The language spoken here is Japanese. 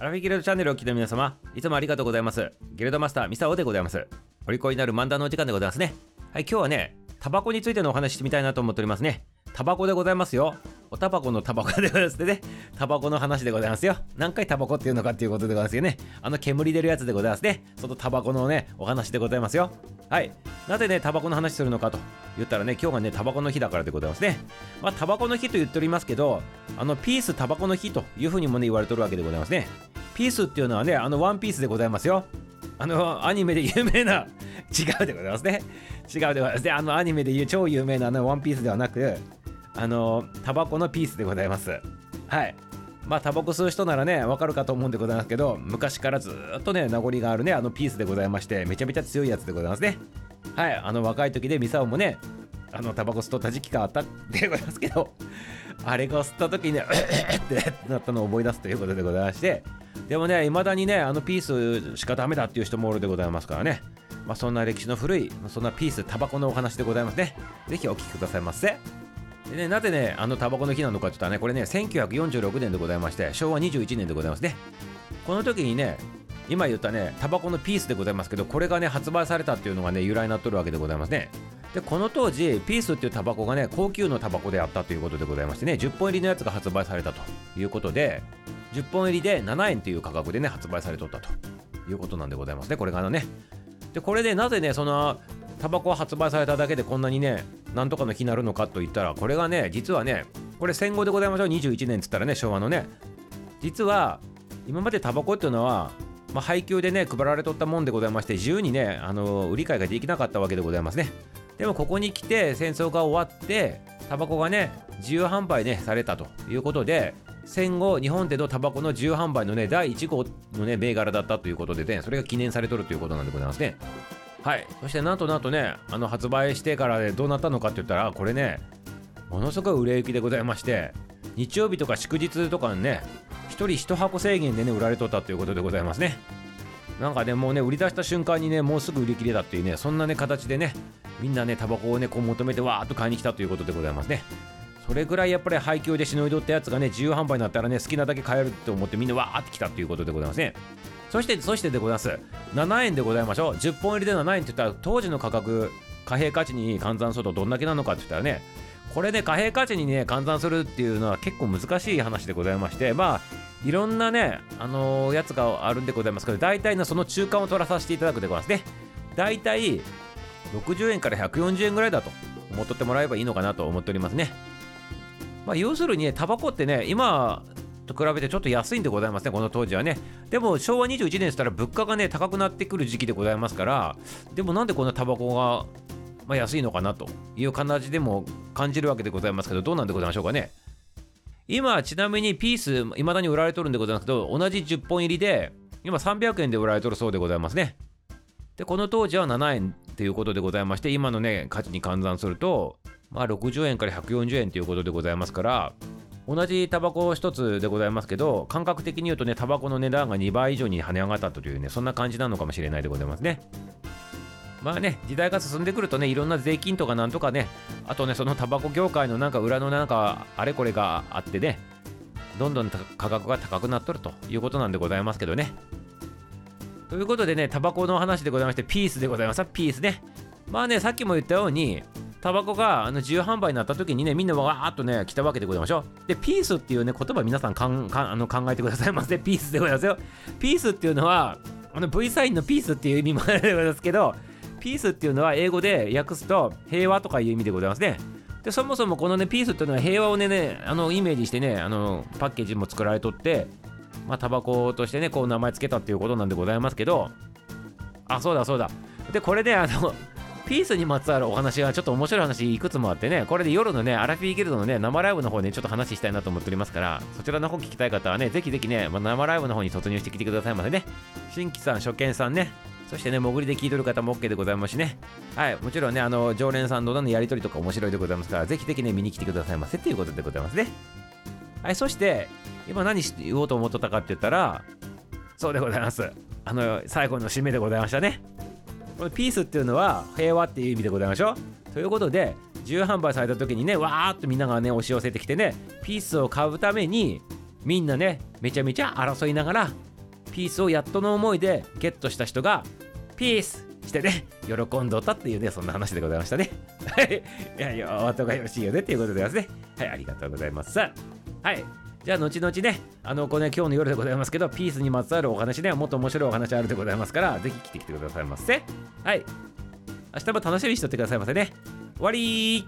アラフィギルドチャンネルを聞いた皆様、いつもありがとうございます。ギルドマスター、ミサオでございます。お利口になる漫談のお時間でございますね。はい、今日はね、タバコについてのお話ししてみたいなと思っておりますね。タバコでございますよ。おタバコのタバコでございますね。タバコの話でございますよ。何回タバコっていうのかっていうことでございますよね。あの煙出るやつでございますね。そのタバコのね、お話でございますよ。はい。なぜね、タバコの話するのかと言ったらね、今日がね、タバコの日だからでございますね。まあ、タバコの日と言っておりますけど、あの、ピースタバコの日というふうにもね、言われてるわけでございますね。ピースっていうのはね、あの、ワンピースでございますよ。あの、アニメで有名な、違うでございますね。違うでございますね。あの、アニメでいう超有名なあの、ワンピースではなく、あの、タバコのピースでございます。はい。まあ、タバコ吸う人ならね、わかるかと思うんでございますけど、昔からずっとね、名残があるね、あのピースでございまして、めちゃめちゃ強いやつでございますね。はい。あの、若い時でミサオもね、あの、タバコ吸っとった時期があったでございますけど、あれが吸った時にね、ってなったのを思い出すということでございまして、でもね、いまだにね、あのピースしかダメだっていう人もおるでございますからね。まあ、そんな歴史の古い、そんなピース、タバコのお話でございますね。ぜひお聞きくださいませ。でね、なぜね、あのタバコの日なのかって言ったらね、これね、1946年でございまして、昭和21年でございますね。この時にね、今言ったね、タバコのピースでございますけど、これがね、発売されたっていうのがね、由来になっとるわけでございますね。で、この当時、ピースっていうタバコがね、高級のタバコであったということでございましてね、10本入りのやつが発売されたということで、10本入りで7円という価格でね、発売されとったということなんでございますね、これがね。で、これでなぜね、その、タバコ発売されただけでこんなにね、なんとかの日になるのかといったら、これがね、実はね、これ戦後でございましょう、21年っつったらね、昭和のね。実は、今までタバコっていうのは、まあ、配給でね、配られとったもんでございまして、自由にね、あの売り買いができなかったわけでございますね。でも、ここに来て、戦争が終わって、タバコがね、自由販売ね、されたということで、戦後、日本でのタバコの自由販売のね、第1号のね、銘柄だったということでね、それが記念されとるということなんでございますね。はい。そして、なんとなんとね、あの、発売してからでどうなったのかって言ったら、これね、ものすごい売れ行きでございまして、日曜日とか祝日とかね、1人1箱制限でね、売られとったということでございますね。なんかね、もうね、売り出した瞬間にね、もうすぐ売り切れだっていうね、そんなね、形でね、みんなね、タバコをね、こう求めてわーっと買いに来たということでございますね。それぐらいやっぱり配給でしのいどったやつがね、自由販売になったらね、好きなだけ買えるって思ってみんなわーって来たということでございますね。そして、そしてでございます。7円でございましょう。10本入りで7円って言ったら、当時の価格、貨幣価値に換算するとどんだけなのかって言ったらね、これね、貨幣価値にね、換算するっていうのは結構難しい話でございまして、まあ、いろんなね、あのーやつがあるんでございますけど、大体のその中間を取らさせていただくでございますね。大体、60円から140円ぐらいだと思っとってもらえばいいのかなと思っておりますね。まあ、要するにね、タバコってね、今と比べてちょっと安いんでございますね、この当時はね。でも、昭和21年でしたら物価がね、高くなってくる時期でございますから、でもなんでこんなタバコが、まあ、安いのかなという形でも感じるわけでございますけど、どうなんでございましょうかね。今、ちなみにピース、いまだに売られとるんでございますけど、同じ10本入りで、今300円で売られとるそうでございますね。で、この当時は7円ということでございまして、今のね、価値に換算すると、まあ60円から140円ということでございますから、同じタバコ1つでございますけど、感覚的に言うとね、タバコの値段が2倍以上に跳ね上がったというね、そんな感じなのかもしれないでございますね。まあね、時代が進んでくるとね、いろんな税金とかなんとかね、あとね、そのタバコ業界のなんか裏のなんかあれこれがあってね、どんどん価格が高くなっとるということなんでございますけどね。ということでね、タバコの話でございまして、ピースでございます。ピースね。まあね、さっきも言ったように、タバコがあの自由販売になった時にね、みんなわーっとね、来たわけでございましょう。で、ピースっていうね、言葉皆さんかんかあの考えてくださいませ。ピースでございますよ。ピースっていうのは、あの V サインのピースっていう意味もあるですけど、ピースっていうのは英語で訳すと平和とかいう意味でございますね。で、そもそもこのね、ピースっていうのは平和をね、ねあのイメージしてね、あのパッケージも作られとって、まあ、タバコとしてね、こう名前つけたっていうことなんでございますけど、あ、そうだそうだ。で、これで、あの、ピースにまつわるお話がちょっと面白い話いくつもあってね、これで夜のね、アラフィーギルドのね、生ライブの方でちょっと話したいなと思っておりますから、そちらの方聞きたい方はね、ぜひぜひね、まあ生ライブの方に突入してきてくださいませね。新規さん、初見さんね、そしてね、潜りで聞いとる方も OK でございますしね。はい、もちろんね、あの、常連さんとのやりとりとか面白いでございますから、ぜひぜひね、見に来てくださいませということでございますね。はい、そして、今何し言おうと思っとったかって言ったら、そうでございます。あの、最後の締めでございましたね。このピースっていうのは平和っていう意味でございましょう。ということで、自由販売された時にね、わーっとみんながね、押し寄せてきてね、ピースを買うために、みんなね、めちゃめちゃ争いながら、ピースをやっとの思いでゲットした人がピースしてね喜んどったっていうねそんな話でございましたねはいいやいやお後がよろしいよねっていうことでございますねはいありがとうございますはい。じゃあ後々ねあのこれ、ね、今日の夜でございますけどピースにまつわるお話ねもっと面白いお話あるでございますからぜひ来てきてくださいませ。はい。明日も楽しみにしとってくださいませね。終わり